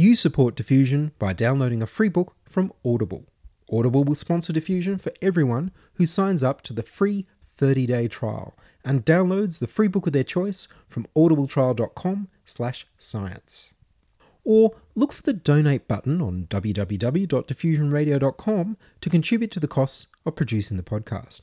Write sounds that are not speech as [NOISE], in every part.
You support Diffusion by downloading a free book from Audible. Audible will sponsor Diffusion for everyone who signs up to the free 30-day trial and downloads the free book of their choice from audibletrial.com/slash science. Or look for the donate button on www.diffusionradio.com to contribute to the costs of producing the podcast.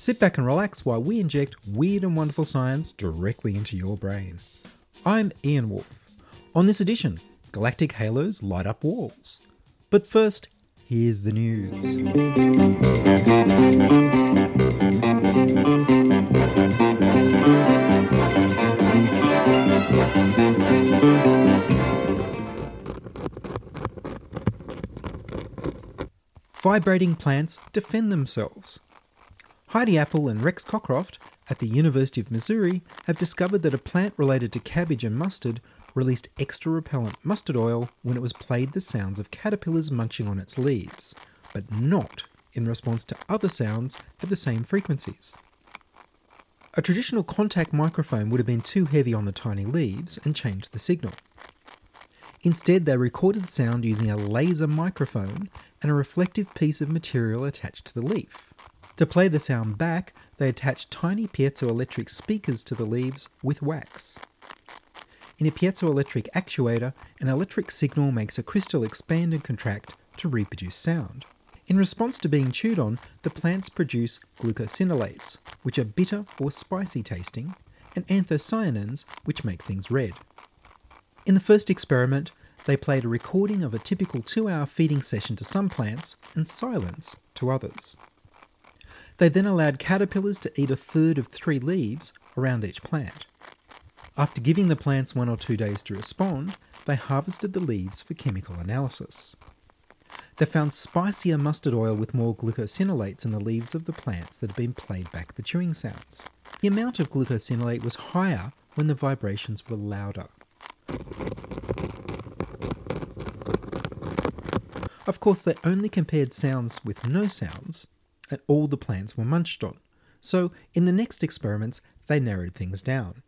Sit back and relax while we inject weird and wonderful science directly into your brain. I'm Ian Wolfe. On this edition, galactic halos light up walls. But first, here's the news. Vibrating plants defend themselves. Heidi Appel and Rex Cocroft at the University of Missouri have discovered that a plant related to cabbage and mustard released extra repellent mustard oil when it was played the sounds of caterpillars munching on its leaves, but not in response to other sounds at the same frequencies. A traditional contact microphone would have been too heavy on the tiny leaves and changed the signal. Instead, they recorded the sound using a laser microphone and a reflective piece of material attached to the leaf. To play the sound back, they attach tiny piezoelectric speakers to the leaves with wax. In a piezoelectric actuator, an electric signal makes a crystal expand and contract to reproduce sound. In response to being chewed on, the plants produce glucosinolates, which are bitter or spicy tasting, and anthocyanins, which make things red. In the first experiment, they played a recording of a typical two hour feeding session to some plants and silence to others. They then allowed caterpillars to eat a third of three leaves around each plant. After giving the plants one or two days to respond, they harvested the leaves for chemical analysis. They found spicier mustard oil with more glucosinolates in the leaves of the plants that had been played back the chewing sounds. The amount of glucosinolate was higher when the vibrations were louder. Of course, they only compared sounds with no sounds, and all the plants were munched on. So, in the next experiments, they narrowed things down.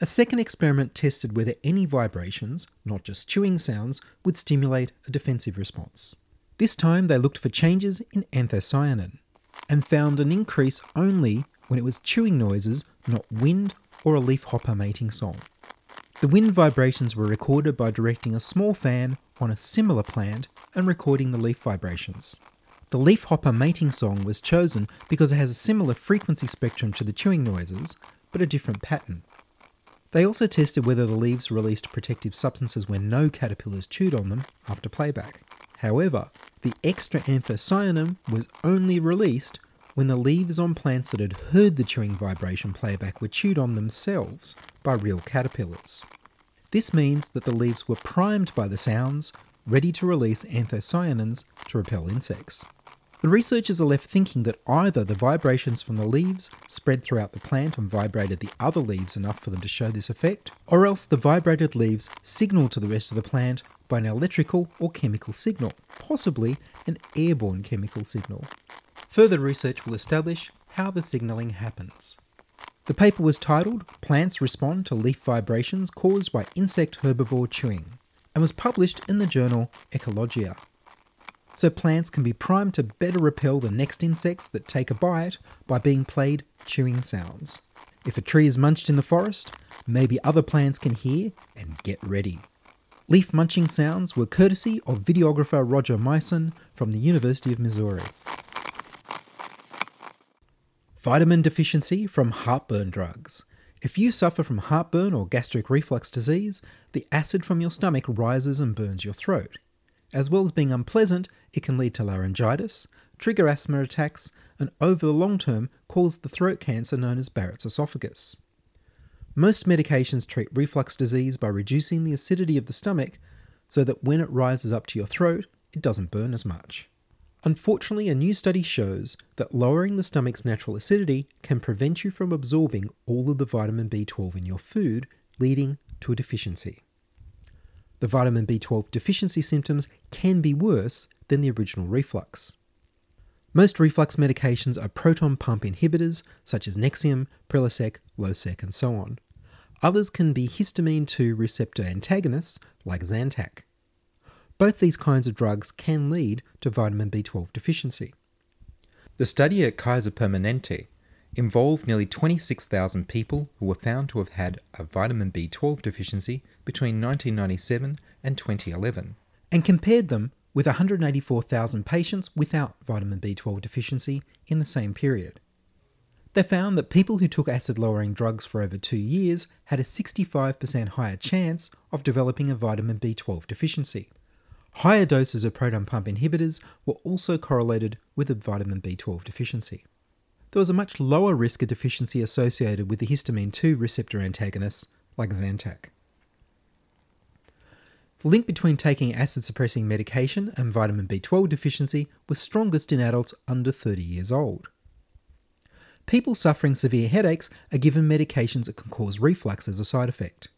A second experiment tested whether any vibrations, not just chewing sounds, would stimulate a defensive response. This time, they looked for changes in anthocyanin and found an increase only when it was chewing noises, not wind or a leaf hopper mating song. The wind vibrations were recorded by directing a small fan on a similar plant and recording the leaf vibrations. The leaf hopper mating song was chosen because it has a similar frequency spectrum to the chewing noises, but a different pattern. They also tested whether the leaves released protective substances when no caterpillars chewed on them after playback. However, the extra anthocyanin was only released when the leaves on plants that had heard the chewing vibration playback were chewed on themselves by real caterpillars. This means that the leaves were primed by the sounds, ready to release anthocyanins to repel insects. The researchers are left thinking that either the vibrations from the leaves spread throughout the plant and vibrated the other leaves enough for them to show this effect, or else the vibrated leaves signaled to the rest of the plant by an electrical or chemical signal, possibly an airborne chemical signal. Further research will establish how the signalling happens. The paper was titled Plants Respond to Leaf Vibrations Caused by Insect Herbivore Chewing and was published in the journal Oecologia. So plants can be primed to better repel the next insects that take a bite by being played chewing sounds. If a tree is munched in the forest, maybe other plants can hear and get ready. Leaf munching sounds were courtesy of videographer Roger Meissen from the University of Missouri. Vitamin deficiency from heartburn drugs. If you suffer from heartburn or gastric reflux disease, the acid from your stomach rises and burns your throat. As well as being unpleasant, it can lead to laryngitis, trigger asthma attacks, and over the long term cause the throat cancer known as Barrett's esophagus. Most medications treat reflux disease by reducing the acidity of the stomach so that when it rises up to your throat, it doesn't burn as much. Unfortunately, a new study shows that lowering the stomach's natural acidity can prevent you from absorbing all of the vitamin B12 in your food, leading to a deficiency. The vitamin B12 deficiency symptoms can be worse than the original reflux. Most reflux medications are proton pump inhibitors such as Nexium, Prilosec, Losec, and so on. Others can be histamine 2 receptor antagonists like Zantac. Both these kinds of drugs can lead to vitamin B12 deficiency. The study at Kaiser Permanente involved nearly 26,000 people who were found to have had a vitamin B12 deficiency between 1997 and 2011, and compared them with 184,000 patients without vitamin B12 deficiency in the same period. They found that people who took acid lowering drugs for over two years had a 65% higher chance of developing a vitamin B12 deficiency. Higher doses of proton pump inhibitors were also correlated with a vitamin B12 deficiency. There was a much lower risk of deficiency associated with the histamine 2 receptor antagonists like Zantac. The link between taking acid suppressing medication and vitamin B12 deficiency was strongest in adults under 30 years old. People suffering severe headaches are given medications that can cause reflux as a side effect.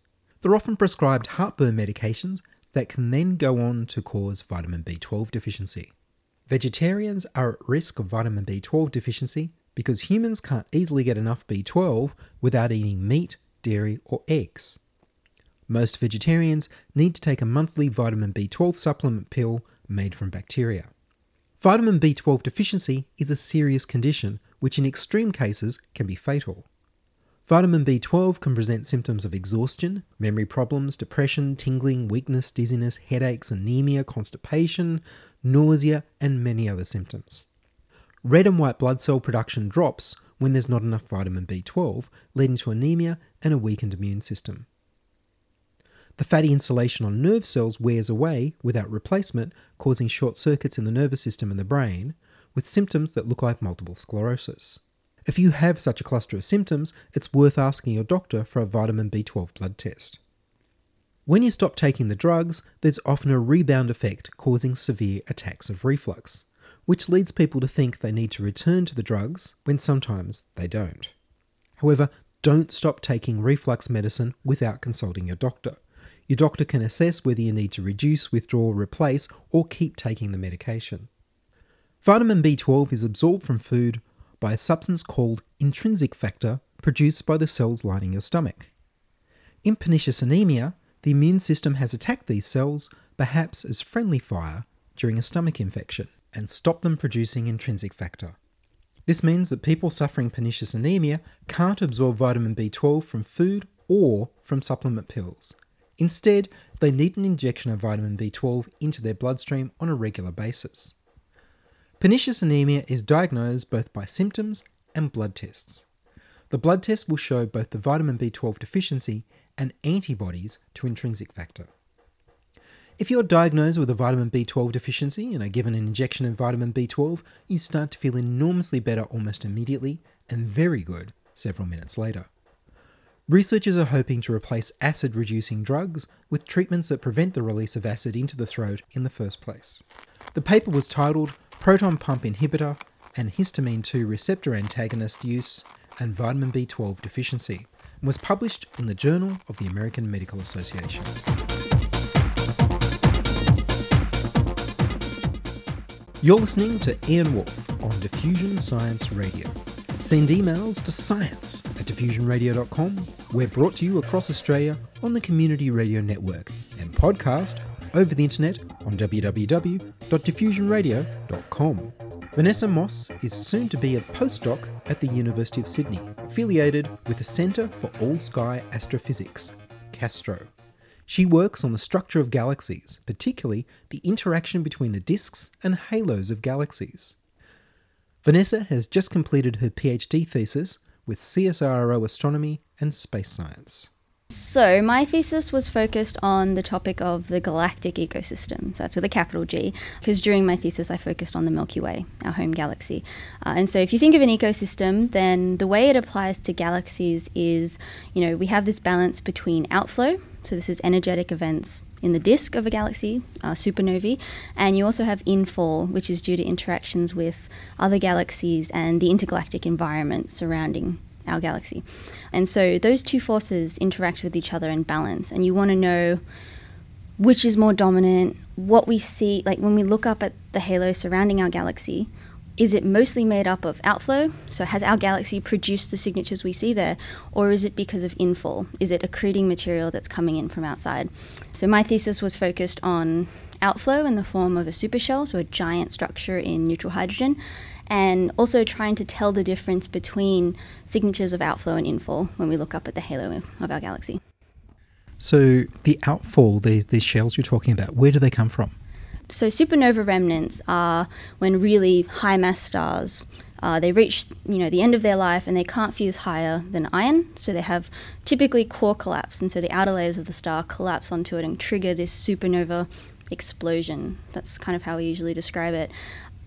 They're often prescribed heartburn medications that can then go on to cause vitamin B12 deficiency. Vegetarians are at risk of vitamin B12 deficiency because humans can't easily get enough B12 without eating meat, dairy, or eggs. Most vegetarians need to take a monthly vitamin B12 supplement pill made from bacteria. Vitamin B12 deficiency is a serious condition which, in extreme cases, can be fatal. Vitamin B12 can present symptoms of exhaustion, memory problems, depression, tingling, weakness, dizziness, headaches, anemia, constipation, nausea, and many other symptoms. Red and white blood cell production drops when there's not enough vitamin B12, leading to anemia and a weakened immune system. The fatty insulation on nerve cells wears away without replacement, causing short circuits in the nervous system and the brain, with symptoms that look like multiple sclerosis. If you have such a cluster of symptoms, it's worth asking your doctor for a vitamin B12 blood test. When you stop taking the drugs, there's often a rebound effect causing severe attacks of reflux, which leads people to think they need to return to the drugs when sometimes they don't. However, don't stop taking reflux medicine without consulting your doctor. Your doctor can assess whether you need to reduce, withdraw, replace, or keep taking the medication. Vitamin B12 is absorbed from food by a substance called intrinsic factor produced by the cells lining your stomach. In pernicious anemia, the immune system has attacked these cells, perhaps as friendly fire, during a stomach infection and stop them producing intrinsic factor. This means that people suffering pernicious anemia can't absorb vitamin B12 from food or from supplement pills. Instead, they need an injection of vitamin B12 into their bloodstream on a regular basis. Pernicious anemia is diagnosed both by symptoms and blood tests. The blood test will show both the vitamin B12 deficiency and antibodies to intrinsic factor. If you're diagnosed with a vitamin B12 deficiency and are given an injection of vitamin B12, you start to feel enormously better almost immediately and very good several minutes later. Researchers are hoping to replace acid reducing drugs with treatments that prevent the release of acid into the throat in the first place. The paper was titled Proton Pump Inhibitor and Histamine 2 Receptor Antagonist Use and Vitamin B12 Deficiency and was published in the Journal of the American Medical Association. You're listening to Ian Wolfe on Diffusion Science Radio. Send emails to science at diffusionradio.com. We're brought to you across Australia on the Community Radio Network and podcast over the internet on www.diffusionradio.com. Vanessa Moss is soon to be a postdoc at the University of Sydney, affiliated with the Centre for All Sky Astrophysics, CAASTRO. She works on the structure of galaxies, particularly the interaction between the disks and halos of galaxies. Vanessa has just completed her PhD thesis with CSIRO Astronomy and Space Science. So, my thesis was focused on the topic of the galactic ecosystem. So, that's with a capital G, because during my thesis I focused on the Milky Way, our home galaxy. Uh, and so, if you think of an ecosystem, then the way it applies to galaxies is you know, we have this balance between outflow, so this is energetic events in the disk of a galaxy, uh, supernovae, and you also have infall, which is due to interactions with other galaxies and the intergalactic environment surrounding our galaxy. And so those two forces interact with each other and balance, and you want to know which is more dominant, what we see, like when we look up at the halo surrounding our galaxy, is it mostly made up of outflow? So has our galaxy produced the signatures we see there? Or is it because of infall? Is it accreting material that's coming in from outside? So my thesis was focused on outflow in the form of a supershell, so a giant structure in neutral hydrogen, and also trying to tell the difference between signatures of outflow and infall when we look up at the halo of our galaxy. So the outfall, these these shells you're talking about, where do they come from? So supernova remnants are when really high mass stars uh, they reach you know the end of their life and they can't fuse higher than iron, so they have typically core collapse, and so the outer layers of the star collapse onto it and trigger this supernova explosion. That's kind of how we usually describe it.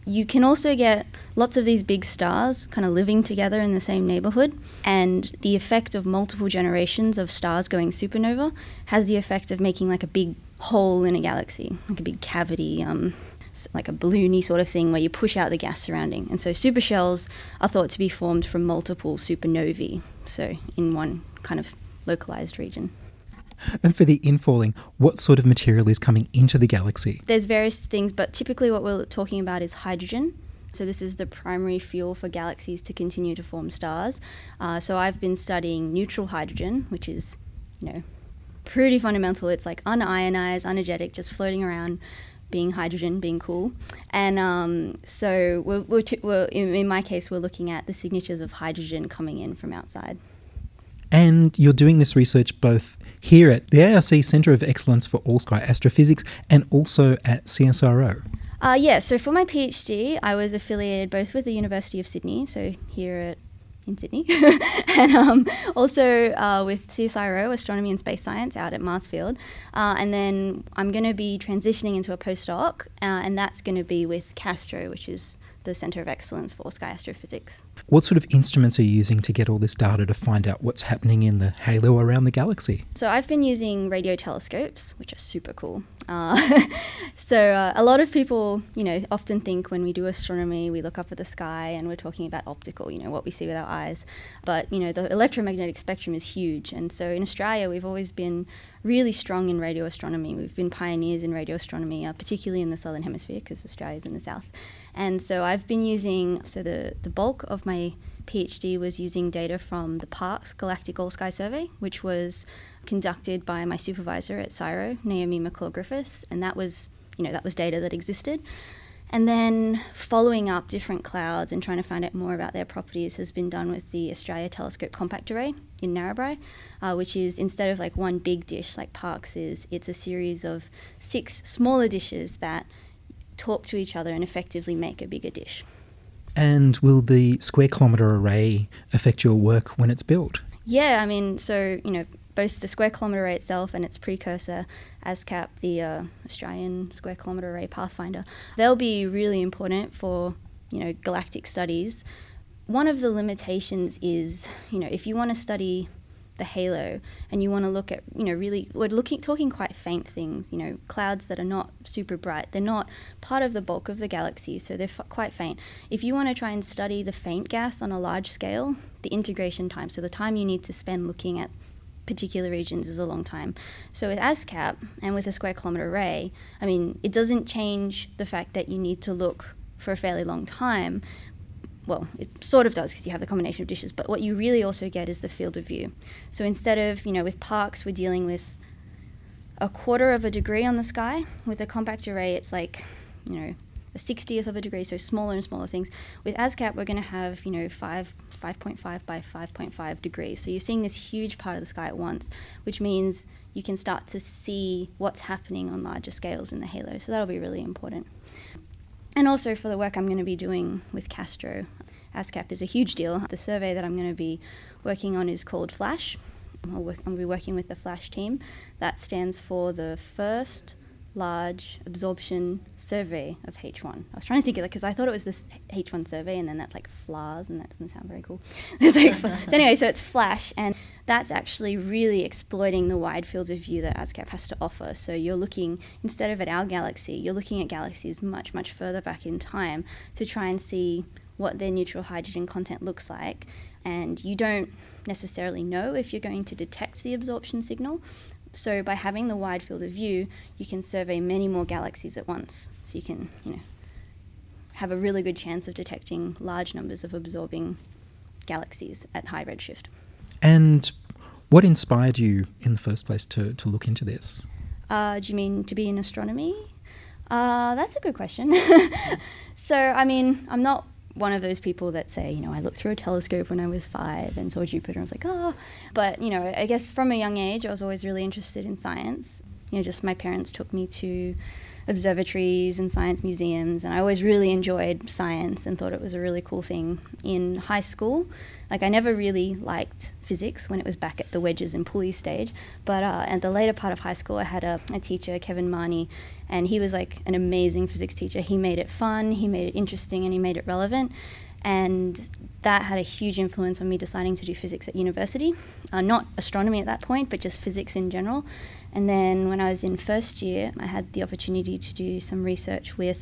You can also get lots of these big stars kind of living together in the same neighborhood, and the effect of multiple generations of stars going supernova has the effect of making like a big hole in a galaxy, like a big cavity, um, like a balloony sort of thing where you push out the gas surrounding. And so supershells are thought to be formed from multiple supernovae, so in one kind of localized region. And for the infalling, what sort of material is coming into the galaxy? There's various things, but typically what we're talking about is hydrogen. So this is the primary fuel for galaxies to continue to form stars. Uh, so I've been studying neutral hydrogen, which is, you know, pretty fundamental. It's like unionized, unenergetic, just floating around, being hydrogen, being cool. And um, so we're, we're, t- we're in, in my case, we're looking at the signatures of hydrogen coming in from outside. And you're doing this research both here at the ARC Centre of Excellence for All Sky Astrophysics and also at CSIRO. Uh, yeah, so for my PhD, I was affiliated both with the University of Sydney, so here at in Sydney, [LAUGHS] and um, also uh, with CSIRO, Astronomy and Space Science, out at Marsfield. Uh, and then I'm going to be transitioning into a postdoc, uh, and that's going to be with CAASTRO, which is the Centre of Excellence for Sky Astrophysics. What sort of instruments are you using to get all this data to find out what's happening in the halo around the galaxy? So I've been using radio telescopes, which are super cool. Uh, [LAUGHS] so uh, a lot of people, you know, often think when we do astronomy, we look up at the sky and we're talking about optical, you know, what we see with our eyes. But you know, the electromagnetic spectrum is huge, and so in Australia, we've always been really strong in radio astronomy. We've been pioneers in radio astronomy, uh, particularly in the southern hemisphere, because Australia's in the south. And so I've been using so the the bulk of my PhD was using data from the Parkes Galactic All Sky Survey, which was conducted by my supervisor at CSIRO, Naomi McClure Griffiths, and that was you know that was data that existed. And then following up different clouds and trying to find out more about their properties has been done with the Australia Telescope Compact Array in Narrabri, uh, which is instead of like one big dish like Parkes is, it's a series of six smaller dishes that talk to each other and effectively make a bigger dish. And will the square kilometre array affect your work when it's built? Yeah, I mean, so, you know, both the Square Kilometre Array itself and its precursor, ASKAP, the uh, Australian Square Kilometre Array Pathfinder, they'll be really important for, you know, galactic studies. One of the limitations is, you know, if you want to study the halo and you want to look at, you know, really, we're looking, talking quite faint things, you know, clouds that are not super bright. They're not part of the bulk of the galaxy, so they're f- quite faint. If you want to try and study the faint gas on a large scale, the integration time, so the time you need to spend looking at particular regions is a long time. So with ASKAP and with a square kilometre array, I mean, it doesn't change the fact that you need to look for a fairly long time. Well, it sort of does because you have the combination of dishes, but what you really also get is the field of view. So instead of, you know, with Parkes, we're dealing with a quarter of a degree on the sky. With a compact array, it's like, you know, a 60th of a degree, so smaller and smaller things. With ASKAP, we're going to have, you know, 5, 5.5 by 5.5 degrees. So you're seeing this huge part of the sky at once, which means you can start to see what's happening on larger scales in the halo. So that'll be really important. And also for the work I'm going to be doing with CAASTRO, ASKAP is a huge deal. The survey that I'm going to be working on is called FLASH, I'll, work, I'll be working with the FLASH team. That stands for the First Large Absorption Survey of H1. I was trying to think of it because I thought it was this H1 survey, and then that's like FLARS, and that doesn't sound very cool. [LAUGHS] Like so anyway, so it's FLASH, and that's actually really exploiting the wide fields of view that ASKAP has to offer. So you're looking, instead of at our galaxy, you're looking at galaxies much, much further back in time to try and see what their neutral hydrogen content looks like. And you don't necessarily know if you're going to detect the absorption signal. So by having the wide field of view, you can survey many more galaxies at once. So you can, you know, have a really good chance of detecting large numbers of absorbing galaxies at high redshift. And what inspired you in the first place to, to look into this? Uh, do you mean to be in astronomy? Uh, that's a good question. [LAUGHS] so, I mean, I'm not one of those people that say, you know, I looked through a telescope when I was five and saw Jupiter. I was like, oh. But, you know, I guess from a young age, I was always really interested in science. You know, just my parents took me to observatories and science museums, and I always really enjoyed science and thought it was a really cool thing. In high school, like I never really liked physics when it was back at the wedges and pulley stage, but uh, at the later part of high school, I had a, a teacher, Kevin Marnie, and he was like an amazing physics teacher. He made it fun, he made it interesting, and he made it relevant. And that had a huge influence on me deciding to do physics at university. Uh, not astronomy at that point, but just physics in general. And then when I was in first year, I had the opportunity to do some research with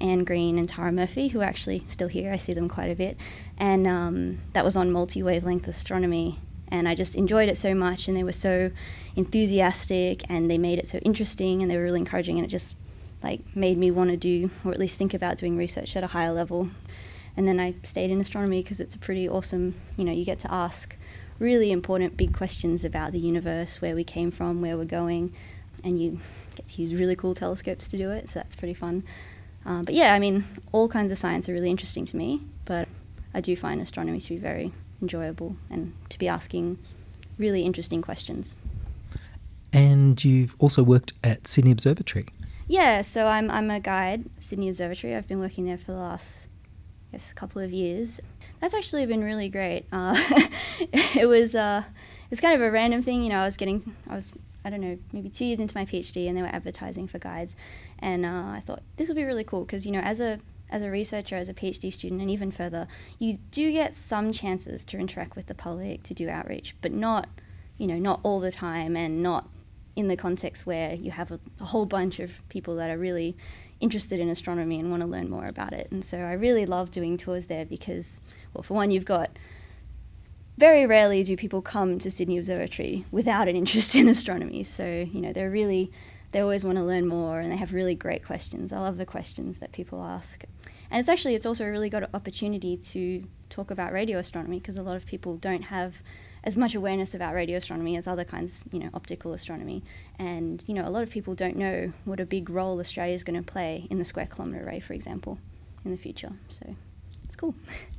Anne Green and Tara Murphy, who are actually still here. I see them quite a bit. And um, that was on multi wavelength astronomy. And I just enjoyed it so much, and they were so enthusiastic, and they made it so interesting, and they were really encouraging, and it just like made me want to do, or at least think about doing research at a higher level. And then I stayed in astronomy because it's a pretty awesome, you know, you get to ask really important big questions about the universe, where we came from, where we're going, and you get to use really cool telescopes to do it, so that's pretty fun. Uh, but yeah, I mean, all kinds of science are really interesting to me, but I do find astronomy to be very enjoyable and to be asking really interesting questions. And you've also worked at Sydney Observatory. Yeah, so I'm, I'm a guide, Sydney Observatory. I've been working there for the last, I guess, couple of years. That's actually been really great. Uh, [LAUGHS] it was uh, it was kind of a random thing, you know. I was getting, I was, I don't know, maybe two years into my PhD, and they were advertising for guides, and uh, I thought this would be really cool because you know, as a as a researcher, as a PhD student, and even further, you do get some chances to interact with the public, to do outreach, but not, you know, not all the time, and not in the context where you have a, a whole bunch of people that are really interested in astronomy and want to learn more about it. And so I really love doing tours there because, well, for one, you've got very rarely do people come to Sydney Observatory without an interest in astronomy. So, you know, they're really, they always want to learn more and they have really great questions. I love the questions that people ask. And it's actually, it's also a really good opportunity to talk about radio astronomy because a lot of people don't have as much awareness about radio astronomy as other kinds, you know, optical astronomy. And, you know, a lot of people don't know what a big role Australia is going to play in the square kilometre array, for example, in the future. So it's cool. [LAUGHS]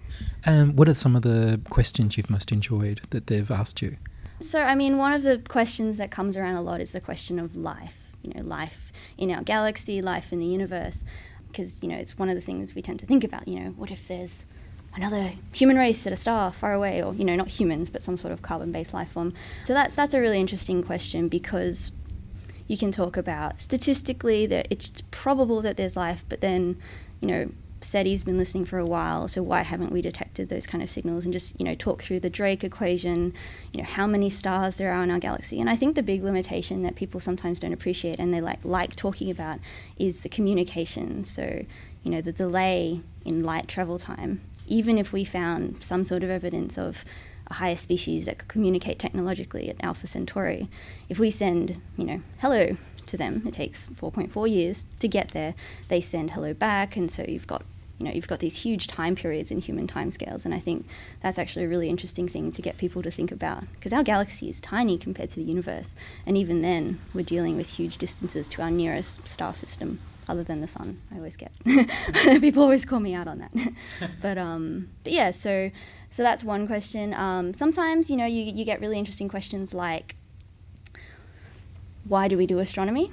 Um, what are some of the questions you've most enjoyed that they've asked you? So, I mean, one of the questions that comes around a lot is the question of life. You know, life in our galaxy, life in the universe, because you know it's one of the things we tend to think about. You know, what if there's another human race at a star far away, or you know, not humans, but some sort of carbon-based life form? So that's that's a really interesting question because you can talk about statistically that it's probable that there's life, but then you know SETI's been listening for a while, so why haven't we detected those kind of signals? And just you know talk through the Drake equation, you know how many stars there are in our galaxy. And I think the big limitation that people sometimes don't appreciate and they like like talking about is the communication. So you know the delay in light travel time. Even if we found some sort of evidence of a higher species that could communicate technologically at Alpha Centauri, if we send you know hello to them. It takes 4.4 years to get there. They send hello back, and so you've got you know you've got these huge time periods in human timescales, and I think that's actually a really interesting thing to get people to think about because our galaxy is tiny compared to the universe, and even then we're dealing with huge distances to our nearest star system. Other than the sun, I always get [LAUGHS] people always call me out on that, [LAUGHS] but um, but yeah, so so that's one question. Um, sometimes you know you you get really interesting questions like why do we do astronomy?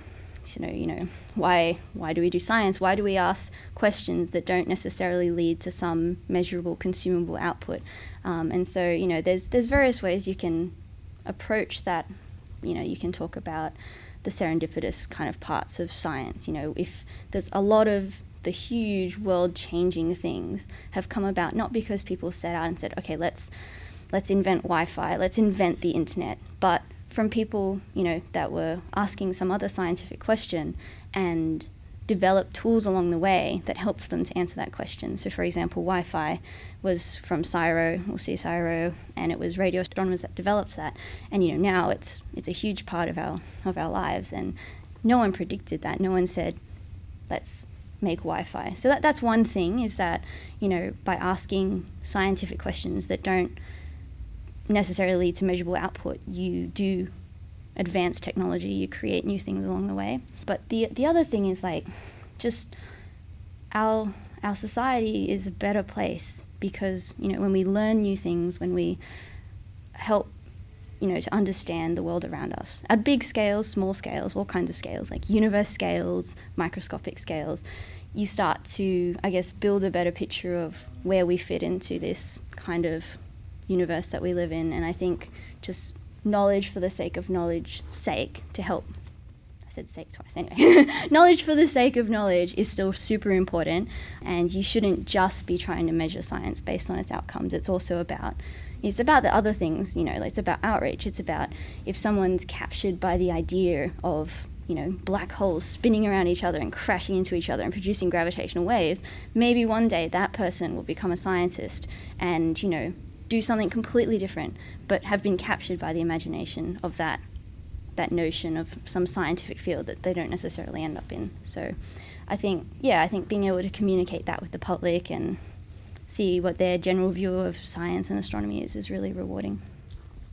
Know, you know, why why do we do science? Why do we ask questions that don't necessarily lead to some measurable, consumable output? Um, and so, you know, there's there's various ways you can approach that, you know, you can talk about the serendipitous kind of parts of science. You know, if there's a lot of the huge world changing things have come about not because people set out and said, okay, let's let's invent Wi-Fi, let's invent the internet, but from people, you know, that were asking some other scientific question and develop tools along the way that helps them to answer that question. So, for example, Wi Fi was from CSIRO or CSIRO, and it was radio astronomers that developed that. And you know, now it's it's a huge part of our of our lives, and no one predicted that. No one said, "Let's make Wi-Fi." So that that's one thing is that you know by asking scientific questions that don't necessarily lead to measurable output, you do advance technology, you create new things along the way. But the the other thing is like just our our society is a better place because you know when we learn new things, when we help you know to understand the world around us at big scales, small scales, all kinds of scales, like universe scales, microscopic scales, you start to I guess build a better picture of where we fit into this kind of universe that we live in and I think just knowledge for the sake of knowledge sake to help I said sake twice anyway. [LAUGHS] knowledge for the sake of knowledge is still super important, and you shouldn't just be trying to measure science based on its outcomes. It's also about it's about the other things, you know, it's about outreach. It's about if someone's captured by the idea of you know, black holes spinning around each other and crashing into each other and producing gravitational waves, maybe one day that person will become a scientist and, you know, do something completely different, but have been captured by the imagination of that that notion of some scientific field that they don't necessarily end up in. So I think yeah, I think being able to communicate that with the public and see what their general view of science and astronomy is is really rewarding.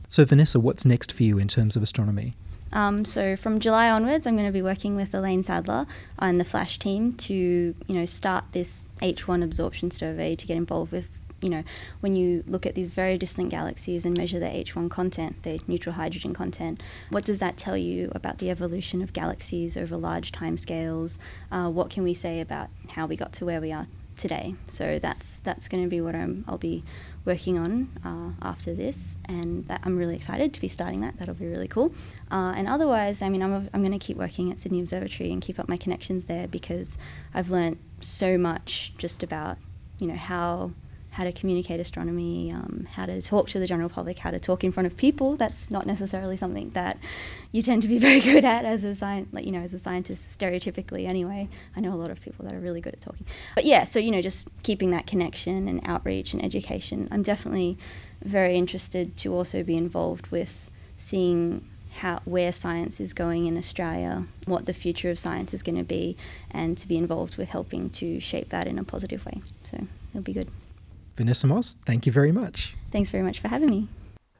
So Vanessa, what's next for you in terms of astronomy? Um, so from July onwards, I'm going to be working with Elaine Sadler and the Flash team to, you know, start this H1 absorption survey to get involved with you know, when you look at these very distant galaxies and measure their H1 content, their neutral hydrogen content, what does that tell you about the evolution of galaxies over large timescales? Uh, what can we say about how we got to where we are today? So that's that's going to be what I'm, I'll be working on uh, after this, and that I'm really excited to be starting that. That'll be really cool. Uh, and otherwise, I mean, I'm, I'm going to keep working at Sydney Observatory and keep up my connections there because I've learnt so much just about, you know, how how to communicate astronomy, um, how to talk to the general public, how to talk in front of people. That's not necessarily something that you tend to be [LAUGHS] very good at as a science, like you know, as a scientist, stereotypically. Anyway, I know a lot of people that are really good at talking. But yeah, so you know, just keeping that connection and outreach and education. I'm definitely very interested to also be involved with seeing how where science is going in Australia, what the future of science is going to be, and to be involved with helping to shape that in a positive way. So it'll be good. Vanessa Moss, thank you very much. Thanks very much for having me.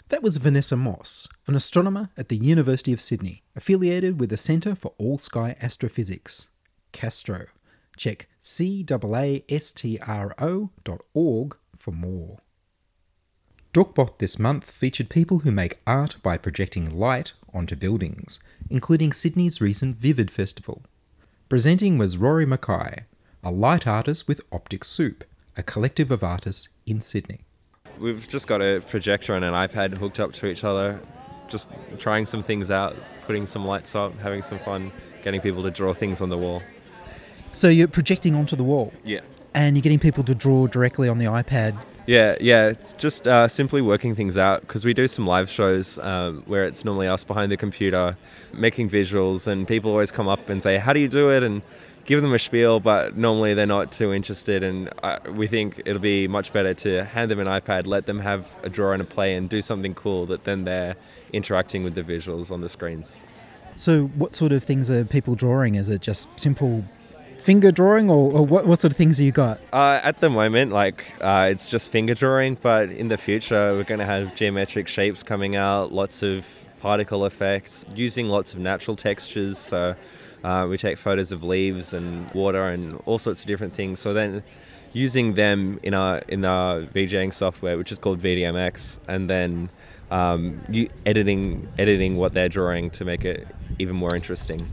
That was Vanessa Moss, an astronomer at the University of Sydney, affiliated with the Centre for All Sky Astrophysics, CAASTRO. Check caastro.org for more. Dorkbot this month featured people who make art by projecting light onto buildings, including Sydney's recent Vivid Festival. Presenting was Rory Mackay, a light artist with Optic Soup, a collective of artists in Sydney. We've just got a projector and an iPad hooked up to each other, just trying some things out, putting some lights up, having some fun, getting people to draw things on the wall. So you're projecting onto the wall? Yeah. And you're getting people to draw directly on the iPad? Yeah, yeah. It's just uh, simply working things out because we do some live shows um, where it's normally us behind the computer making visuals, and people always come up and say, How do you do it? And give them a spiel, but normally they're not too interested. And uh, we think it'll be much better to hand them an iPad, let them have a draw and a play, and do something cool that then they're interacting with the visuals on the screens. So, what sort of things are people drawing? Is it just simple finger drawing, or, or what, what sort of things have you got? Uh, at the moment, like uh, it's just finger drawing, but in the future, we're going to have geometric shapes coming out, lots of particle effects, using lots of natural textures. So uh, we take photos of leaves and water and all sorts of different things. So then using them in our in our VJing software, which is called VDMX, and then um, you editing editing what they're drawing to make it even more interesting.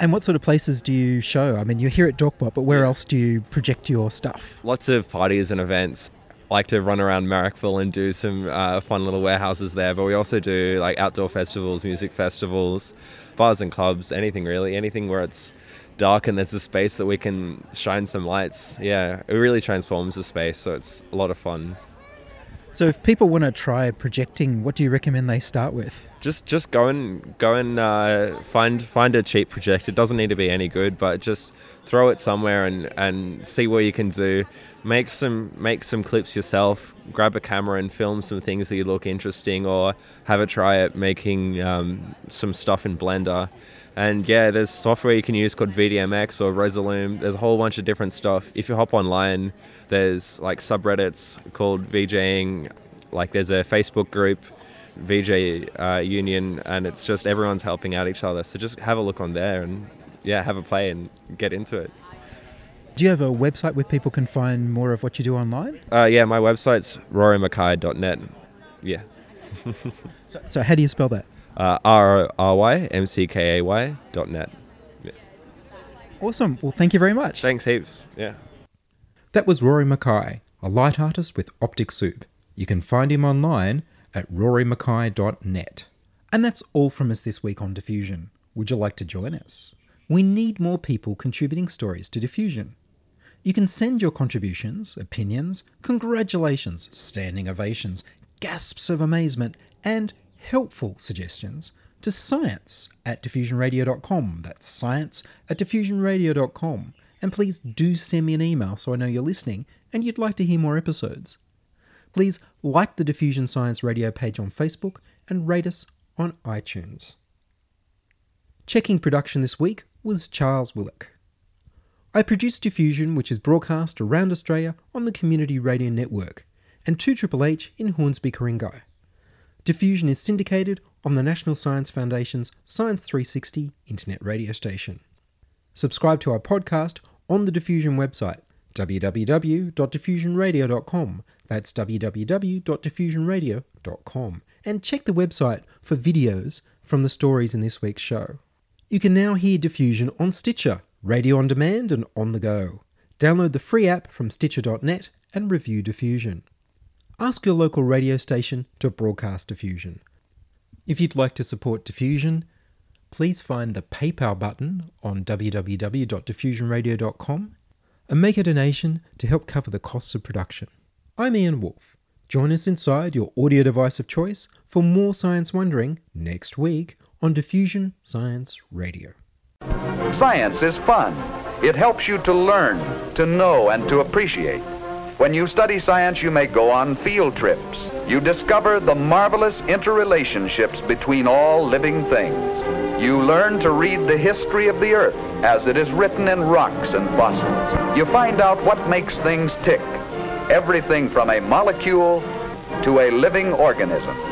And what sort of places do you show? I mean, you're here at Dorkbot, but where else do you project your stuff? Lots of parties and events like to run around Marrickville and do some uh, fun little warehouses there. But we also do like outdoor festivals, music festivals, bars and clubs, anything really, anything where it's dark and there's a space that we can shine some lights. Yeah, it really transforms the space, so it's a lot of fun. So if people want to try projecting, what do you recommend they start with? Just just go and go and uh, find find a cheap projector. It doesn't need to be any good, but just throw it somewhere and, and see what you can do. Make some make some clips yourself. Grab a camera and film some things that you look interesting, or have a try at making um, some stuff in Blender. And yeah, there's software you can use called VDMX or Resolume. There's a whole bunch of different stuff. If you hop online, there's like subreddits called VJing. Like there's a Facebook group, VJ uh, Union, and it's just everyone's helping out each other. So just have a look on there and yeah, have a play and get into it. Do you have a website where people can find more of what you do online? Uh, yeah, my website's rorymackay.net. Yeah. [LAUGHS] So, so how do you spell that? Uh, R R Y M C K A Y dot net. Awesome. Well, thank you very much. Thanks heaps. Yeah. That was Rory Mackay, a light artist with Optic Soup. You can find him online at rorymackay.net. And that's all from us this week on Diffusion. Would you like to join us? We need more people contributing stories to Diffusion. You can send your contributions, opinions, congratulations, standing ovations, gasps of amazement, and helpful suggestions to science at diffusionradio.com. That's science at diffusionradio.com. And please do send me an email so I know you're listening and you'd like to hear more episodes. Please like the Diffusion Science Radio page on Facebook and rate us on iTunes. Checking production this week was Charles Willock. I produce Diffusion, which is broadcast around Australia on the Community Radio Network, and 2HHH in Hornsby, Ku-ring-gai. Diffusion is syndicated on the National Science Foundation's Science 360 internet radio station. Subscribe to our podcast on the Diffusion website, www.diffusionradio.com. That's www.diffusionradio.com. And check the website for videos from the stories in this week's show. You can now hear Diffusion on Stitcher, radio on demand, and on the go. Download the free app from Stitcher.net and review Diffusion. Ask your local radio station to broadcast Diffusion. If you'd like to support Diffusion, please find the PayPal button on www.diffusionradio.com and make a donation to help cover the costs of production. I'm Ian Wolfe. Join us inside your audio device of choice for more science wondering next week on Diffusion Science Radio. Science is fun. It helps you to learn, to know, and to appreciate. When you study science, you may go on field trips. You discover the marvelous interrelationships between all living things. You learn to read the history of the earth as it is written in rocks and fossils. You find out what makes things tick. Everything from a molecule to a living organism.